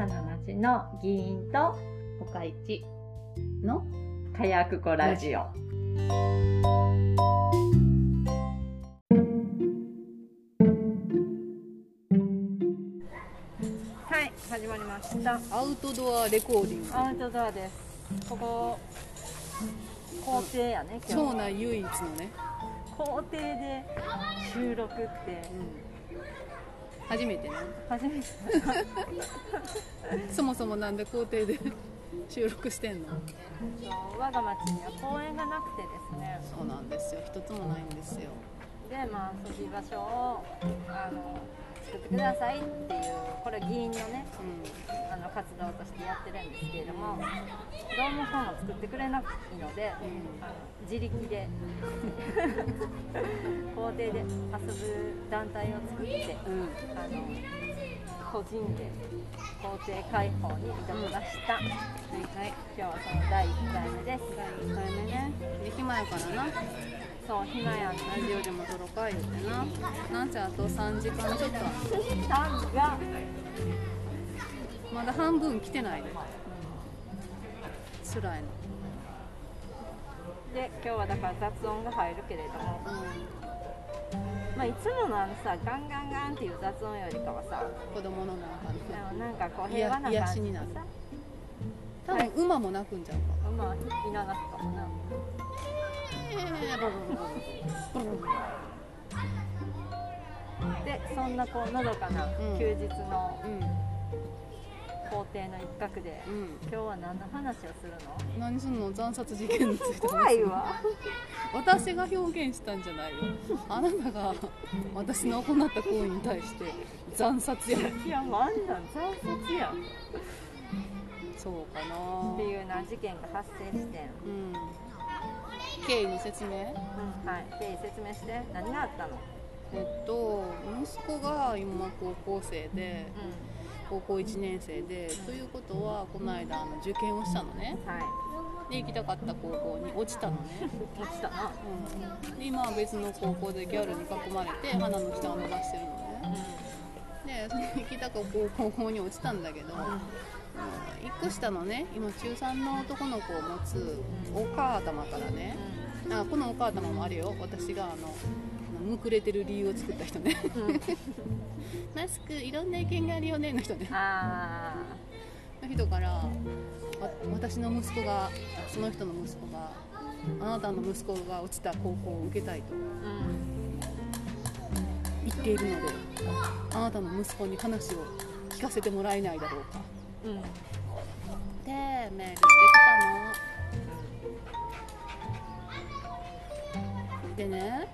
さな町の議員と岡市の火薬庫ラジオ。はい、始まりました。アウトドアレコーディングアウトドアです。ここ校庭やね。今日町内唯一のね、校庭で収録って初めてね初めて。そもそもなんで校庭で収録してんの？我が町には公園がなくてですね。そうなんですよ一つもないんですよでまあ遊び場所をあの作ってくださいっていうこれ議員のねうあの活動としてやってるんですけれどもどうもそうも作ってくれないので、あの自力で 校庭で遊ぶ団体を作ってんうん。あの個人で校庭開放に挑みました、はいはい。今日はその第1回目です。1回目ね。で暇やからなそう暇やんラジオでも撮ろうか言うてな。なんちゃんあと3時間ちょっとまだ半分来てないで。辛いの。で今日はだから雑音が入るけれども、うまあ、いつものあのさガンガンガンっていう雑音よりかはさん子供のなんかあのなんかこう平和な感じになる。さ多分馬も鳴くんちゃうか。まあいながったかもなでそんなこうのどかなうん。休日のうん。校庭の一角で、うん。今日は何の話をするの？何すんの？惨殺事件について怖いわ。私が表現したんじゃないよ。あなたが私の行った行為に対して惨殺や。いやもうあんなん？惨殺やそうかな。ていうな事件が発生してん。うん経緯の説明？うん。はい。経緯説明して。何があったの？えっと息子が今高校生でう高校1年生でということはこの間あの受験をしたのね。んはい。で行きたかった高校に落ちたのね、落ちたなうん、で今は別の高校でギャルに囲まれて鼻の下を伸ばしてるのね。でその行きたかった高校に落ちたんだけど、1個下のね今中3の男の子を持つお母様からねあこのお母様もあれよ。私があのむくれてる理由を作った人ね。マスクいろんな意見があるよねの人ね。あの人からわ私の息子がその人の息子があなたの息子が落ちた高校を受けたいと。言っているのであなたの息子に話を聞かせてもらえないだろうかうん。でメールしてきたの。でね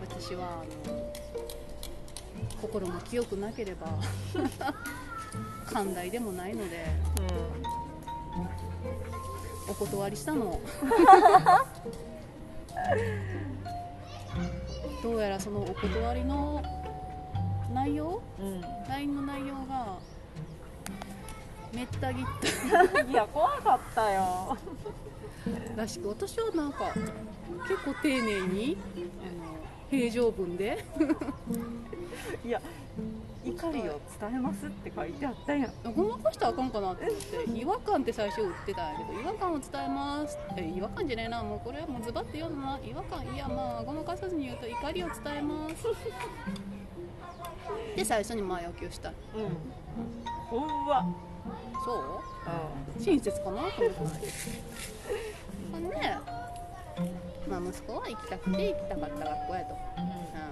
私はあの心も清くなければ 寛大でもないのでお断りしたの。どうやらそのお断りの内容？うん。LINE の内容がめったぎっうんいや怖かったよ。たらしく私はなんか結構丁寧にあの平常文で。いや怒りを伝えますって書いてあったやん。ごまかしたらあかんかなと思って。違和感って最初売ってたんやけど違和感を伝えますえ違和感じゃないな。もうこれはもうズバッて言うのな。違和感いやまあごまかさずに言うと怒りを伝えます。で最初にまあ要求した。うん。うわそう？親切かな？と思ってほんで、まあ、息子は行きたくて行きたかった学校やと、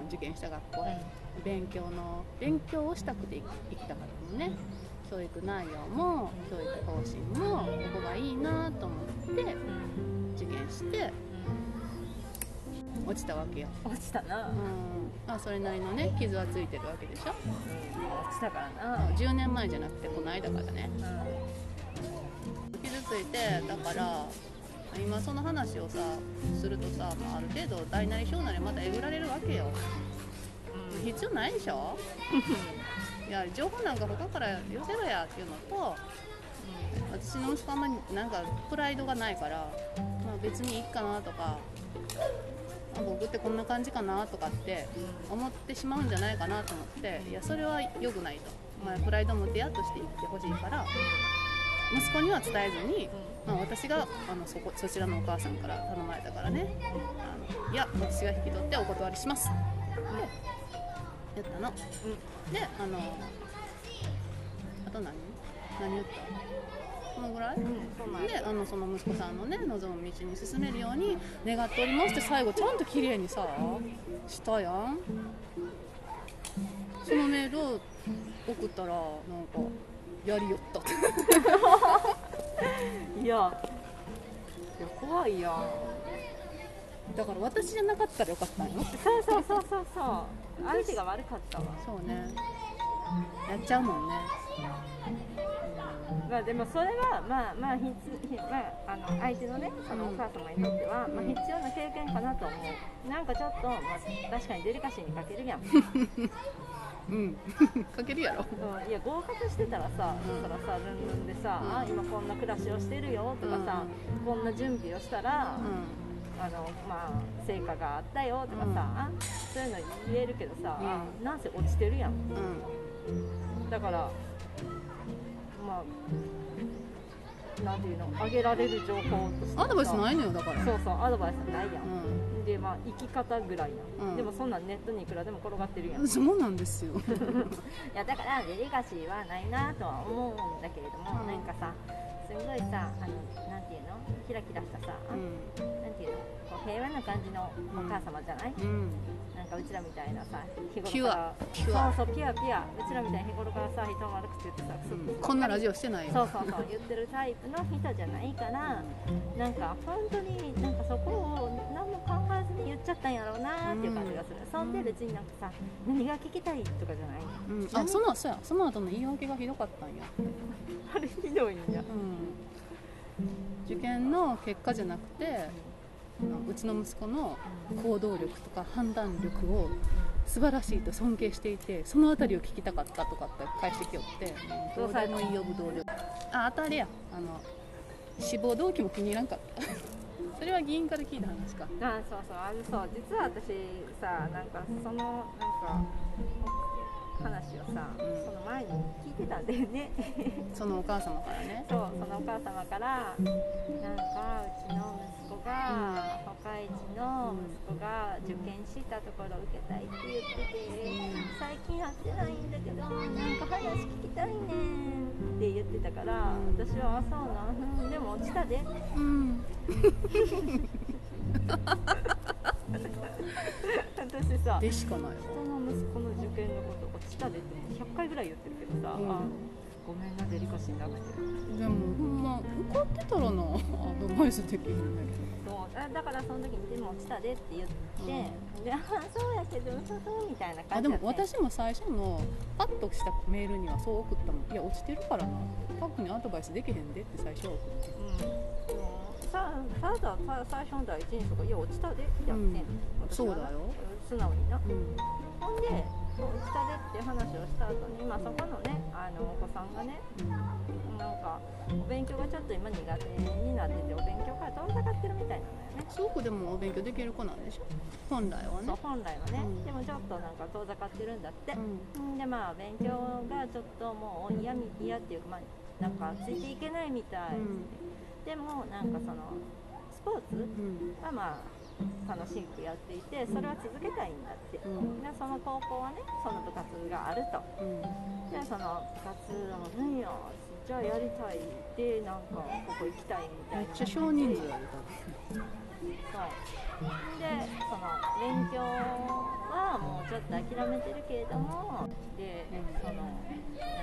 うん、受験した学校や勉強の勉強をしたくて行き行きたかったのね。教育内容も教育方針もここがいいなと思って受験して落ちたわけよ、落ちたな、うん。まあ、それなりのね傷はついてるわけでしょ？落ちたからな、10年前じゃなくてこの間からね。う傷ついてだから今その話をさするとさ、まあ、ある程度大なり小なりまたえぐられるわけよ。必要ないでしょ？いや情報なんか他から寄せろやっていうのと私の息子あんまりなんかプライドがないから、まあ、別にいいかなとかあ僕ってこんな感じかなとかって思ってしまうんじゃないかなと思っていやそれは良くないと。まあ、プライド持ってやっとして生きてほしいから息子には伝えずに、まあ、私があのそこそちらのお母さんから頼まれたからね。あのいや私が引き取ってお断りします。って言ったの、であのあと何？何言った？このぐらい、うんであのその息子さんのね望む道に進めるように願っておりますって最後ちゃんと綺麗にさしたやん。そのメールを送ったらなんかやりよった。っ ていや。いや怖いやん。だから私じゃなかったらよかったんよ。そうそうそうそうそう。相手が悪かったわ。そうね。やっちゃうもんねまあでもそれはまあまあひつひまああの相手のねそのお母様にとっては、まあ、必要な経験かなと思う。なんかちょっと、まあ、確かにデリカシーに欠けるやん、うん、う んかけるやろ。いや合格してたらさ、そしたらさルンルンでさ、うん。あ今こん。な暮らしをしてるよとかさ、こん。な準備をしたら、うあのまあ成果があったよとかさ、そういうの言えるけどさ、あうなん。せ落ちてるやん。ん。うん。だからまあなんていうのあげられる情報としてさ。アドバイスないのよだから。そうそうアドバイスないやん、うでまあ生き方ぐらいやん、うん。でもそんなんネットにいくらでも転がってるやん、ん そうなんですよ。いやだからデリカシーはないなとは思うんだけれども、うん。なんかさすごいさあのなんていうのキラキラしたさ、うん。なんていうのこう平和な感じのお母様じゃない、うん。なんかうちらみたいなさ日頃から。ピュア。そうそうピュアピュア。うちらみたいに日頃からさ人を悪口言ってさうんこんなラジオしてないよ。そうそうそう言ってるタイプの人じゃないからなんか本当になんかそこを何も考えずに言っちゃったんやろうなっていう感じがする、そんで別になんかさ何が聞きたいとかじゃない？うん、あそのそうやその後の言い訳がひどかったんや、あれひどいんや。うん、受験の結果じゃなくてうちの息子の行動力とか判断力を素晴らしいと尊敬していてその辺りを聞きたかったとかって返してきよって、うん、どうでもいいよぶどう力ああとあれや。あの志望動機も気に入らんかった。それは議員から聞いた話か。あそうそうあのそう実は私さなんかそのなんか話をさ、うん。その前に聞いてたんだよね。そのお母様からね。そうそのお母様からなんかうちの息子が北海地の息子が受験したところ受けたいって言ってて最近会ってないんだけどなんか話聞きたいねんって言ってたから私はあそうなんうんでも落ちたで。うん。私さでしかないわ。人の息子のこと落ちたでってもう100回ぐらい言ってるけどさ、うん。あごめんなデリカシーなくてでもほんま受かってたらなアドバイスできるんだそうだだからその時に「でも落ちたで」って言って、であそうやけどそうそうみたいなけどあでも私も最初のパッとしたメールにはそう送ったもん。いや落ちてるからな。特にアドバイスできへんでって最初は送ってうん。もうさたださ最初の第一印象が「いや落ちたで」ってやってん、うん。そうだよ。素直にな。うん。ほんで落ちたでっていう話をした後にまあそこのねあのお子さんがねなんかお勉強がちょっと今苦手になっててお勉強から遠ざかってるみたいなのよね。すごくでもお勉強できる子なんでしょ？本来はね。そう本来はね、うん。でもちょっとなんか遠ざかってるんだって、うん。んでまあ勉強がちょっともう嫌み嫌っていうかまあなんかついていけないみたい、うん。でもなんかそのスポーツうん。はまあ楽しくやっていてそれは続けたいんだって、うん。でその高校はねその部活があると。うん。でその部活を何やじゃあやりたいでなんかここ行きたいみたいなめっちゃ少人数やるそうでその勉強はもうちょっと諦めてるけれどもでそのなん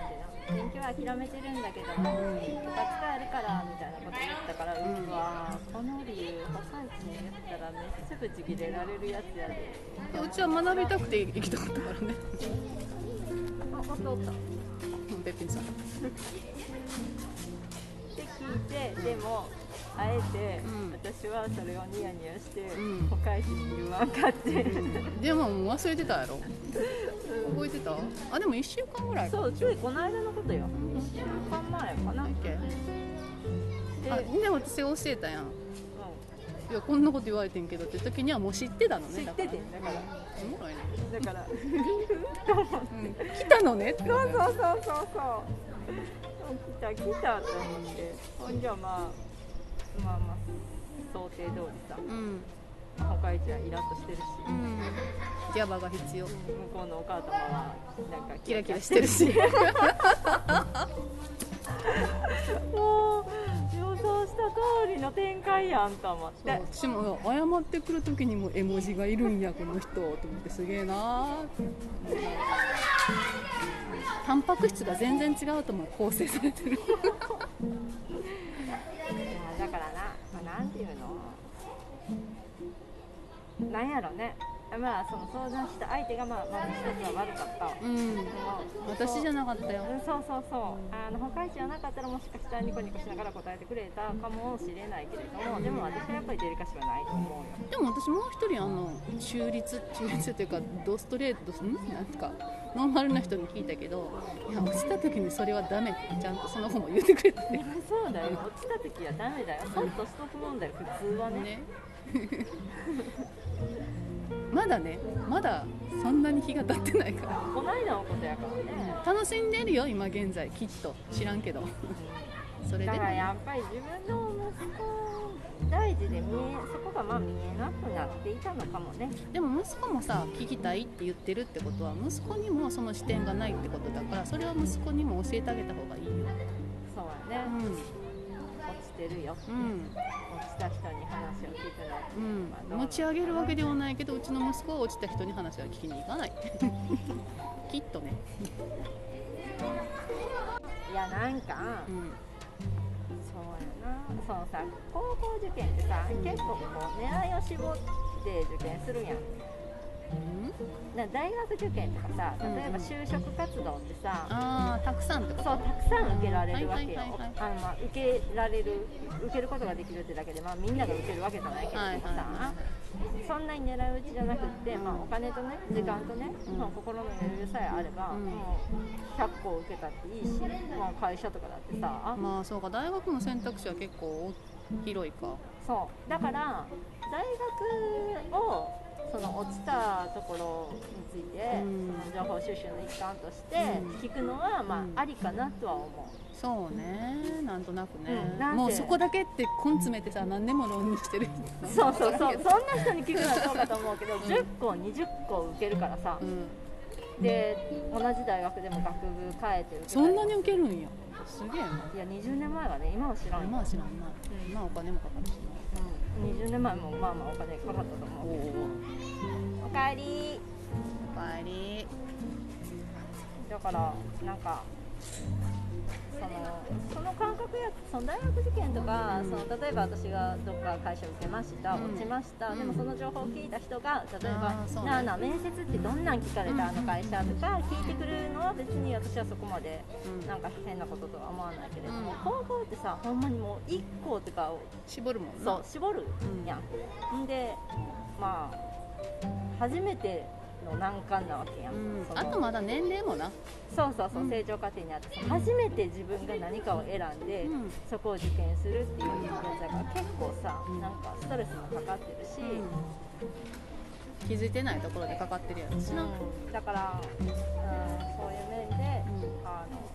ていうの勉強は諦めてるんだけども部活があるからみたいなこと言ったから、ううんわこの理由他市に言ったらめっちゃブチ切れられるやつやで。たうちは学びたくて行きたかったからね。あおっっとうんべっぴんさん。って聞いてでもあえて、うん。私はそれをニヤニヤして、うん。他市に言わんかって、でももう忘れてたやろ。覚えてた？あでも1週間ぐらいか。そうついこの間のことよ。1週間前かな。だっけ？であでも私が教えたやんいやこんなこと言われてんけどって時にはもう知ってたのね。知ってて。んだから。おもろいね。だからうん。来たのねって。そうそうそうそう。そう来た来たと思って。ほんじゃまあまあまあ想定通りさ。うん。他一はイラッとしてるし、うん。ギャバが必要。向こうのお母様はなんかキラキラしてるし。もう予 想した通りの展開やんと思って。私も謝ってくる時にも絵文字がいるんやこの人と思ってすげえな。タンパク質が全然違うと思う構成されてる。いやだからな、まあ、なんていうの？なんやろねまあその相談した相手がまあまず一つは悪かった。わうん。でも私じゃなかったよ。うんそうそうそう。あの他一じゃなかったらもしかしたらニコニコしながら答えてくれたかもしれないけれどもでも私はやっぱりデリカシーはないと思うよ。でも私もう一人あの中立中立というかドストレートん？なんかノーマルな人に聞いたけどいや落ちた時にそれはダメってちゃんとその子も言ってくれて。てそうだよ。落ちた時はダメだよ。そっとしとくもんだよ普通はね。ねまだねまだそんなに日が経ってないから。こないだのことやからね。楽しんでるよ今現在きっと。知らんけど。それでだからやっぱり自分の息子大事で見えそこがまあ見えなくなっていたのかもね。でも息子もさ聞きたいって言ってるってことは息子にもその視点がないってことだからそれは息子にも教えてあげた方がいいよ。そうやね、落ちてるようんた人に話を聞くのうん、持ち上げるわけではないけどうちの息子は落ちた人に話は聞きに行かない。きっとね、いやなんか、うん、そうやな。そのさ高校受験ってさ結構こう狙いを絞って受験するやんな大学受験とかさ例えば就職活動ってさ、ああたくさんと？そうたくさん受けられるわけよ、受けられる受けることができるってだけで、まあ、みんなが受けるわけじゃないけれどもさ、はいはいはいそんなに狙い撃ちじゃなくって、まあ、お金とね時間とね、うん。まあ、心の余裕さえあれば、うん。もう100個受けたっていいし、まあ、会社とかだってさ、まあそうか。大学の選択肢は結構広いか。そう。だから大学をその落ちたところについて、うん。その情報収集の一環としてうん。聞くのは、まうん。あ、ありかなとは思う。そうね。なんとなくね。うん。もうそこだけって根詰めてさ何でも論にしてる。人そうそうそう。そんな人に聞くのはそうかと思うけど、10個20個受けるからさ、うん。で同じ大学でも学部変えて受けたり。そんなに受けるんやすげえな。いや20年前はね今は知らんよ、今は知らんな。うん今はお金もかかるしなうん、20年前もまあまあお金かかったと思うけど。おかえり。おかえり。だからなんかそのその感覚やその大学受験とか、うんその例えば私がどっか会社受けました、うん。落ちました、うん。でもその情報を聞いた人が例えばなあなあ面接ってどんなん聞かれたあの会社とか聞いてくるのは別に私はそこまでうん。なんか変なこととは思わないけれども、うん。高校ってさほんまにもう1校とかを絞るもんな。そう絞るや。ん、ん、でまあ初めての難関なわけやん、うん。あとまだ年齢もな。そうそうそう、うん。成長過程にあってさ初めて自分が何かを選んで、うん。そこを受験するっていう現在が結構さ、うんなんかストレスもかかってるし、気づいてないところでかかってるやろしな、うん。だから、うん、そういう面で、あの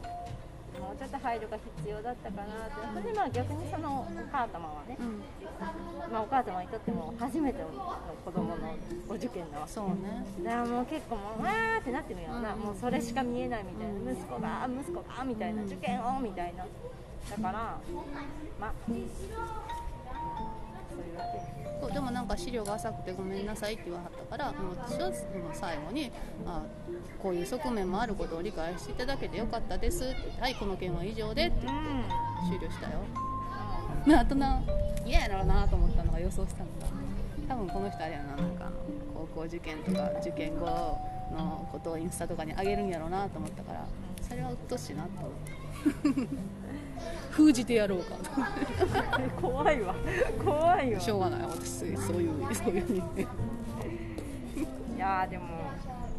ちょっと配慮が必要だったかなって。それでまあ逆にそのお母様はね、うん。まあ、お母様にとっても初めての子供のお受験なわけ。そうね。だからもう結構もうわーってなってるよな、うん。もうそれしか見えないみたいな、息子が息子がみたいな、うん受験をみたいな。だからまあそうでもなんか資料が浅くてごめんなさいって言わはったからもう私は最後にあこういう側面もあることを理解していただけてよかったですってはいこの件は以上でってうん。終了したよ。まああとな嫌やろうなと思ったのが予想したのが多分この人あれやななんか高校受験とか受験後のことをインスタとかに上げるんやろうなと思ったからそれはうっとうしいなと思って 封じてやろうか。怖いわ。怖いわ。しょうがない私。そういうそういうそういう人間。いやーでも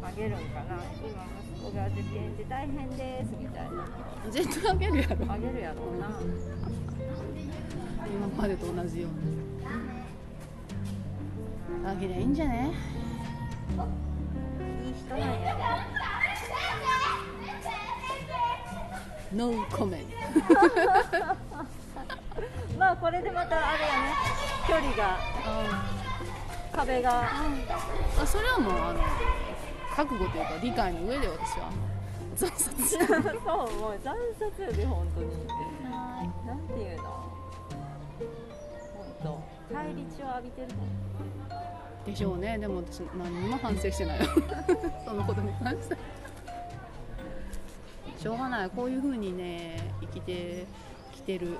あげるんかな。今息子が受験で大変ですみたいな。絶対あげるやろ。あげるやろうな。今までと同じように。あきれいいんじゃね？いい人なんやノーコメントまあこれでまたあれやね。距離が。壁が。あそれはもうあの覚悟というか理解の上で私は。あの惨殺しそうもう。惨殺より本当に。なんていうの。本当。返り血を浴びてるもん。でしょうね。でも私何にも反省してないよ。そのことに関してしょうがない。こういうふうにね生きてきてる。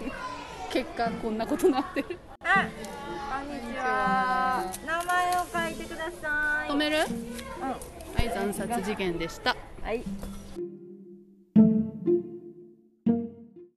結果こんなことなってる。あこんにちは。名前を書いてください。止める？うん。はい惨殺事件でした。はい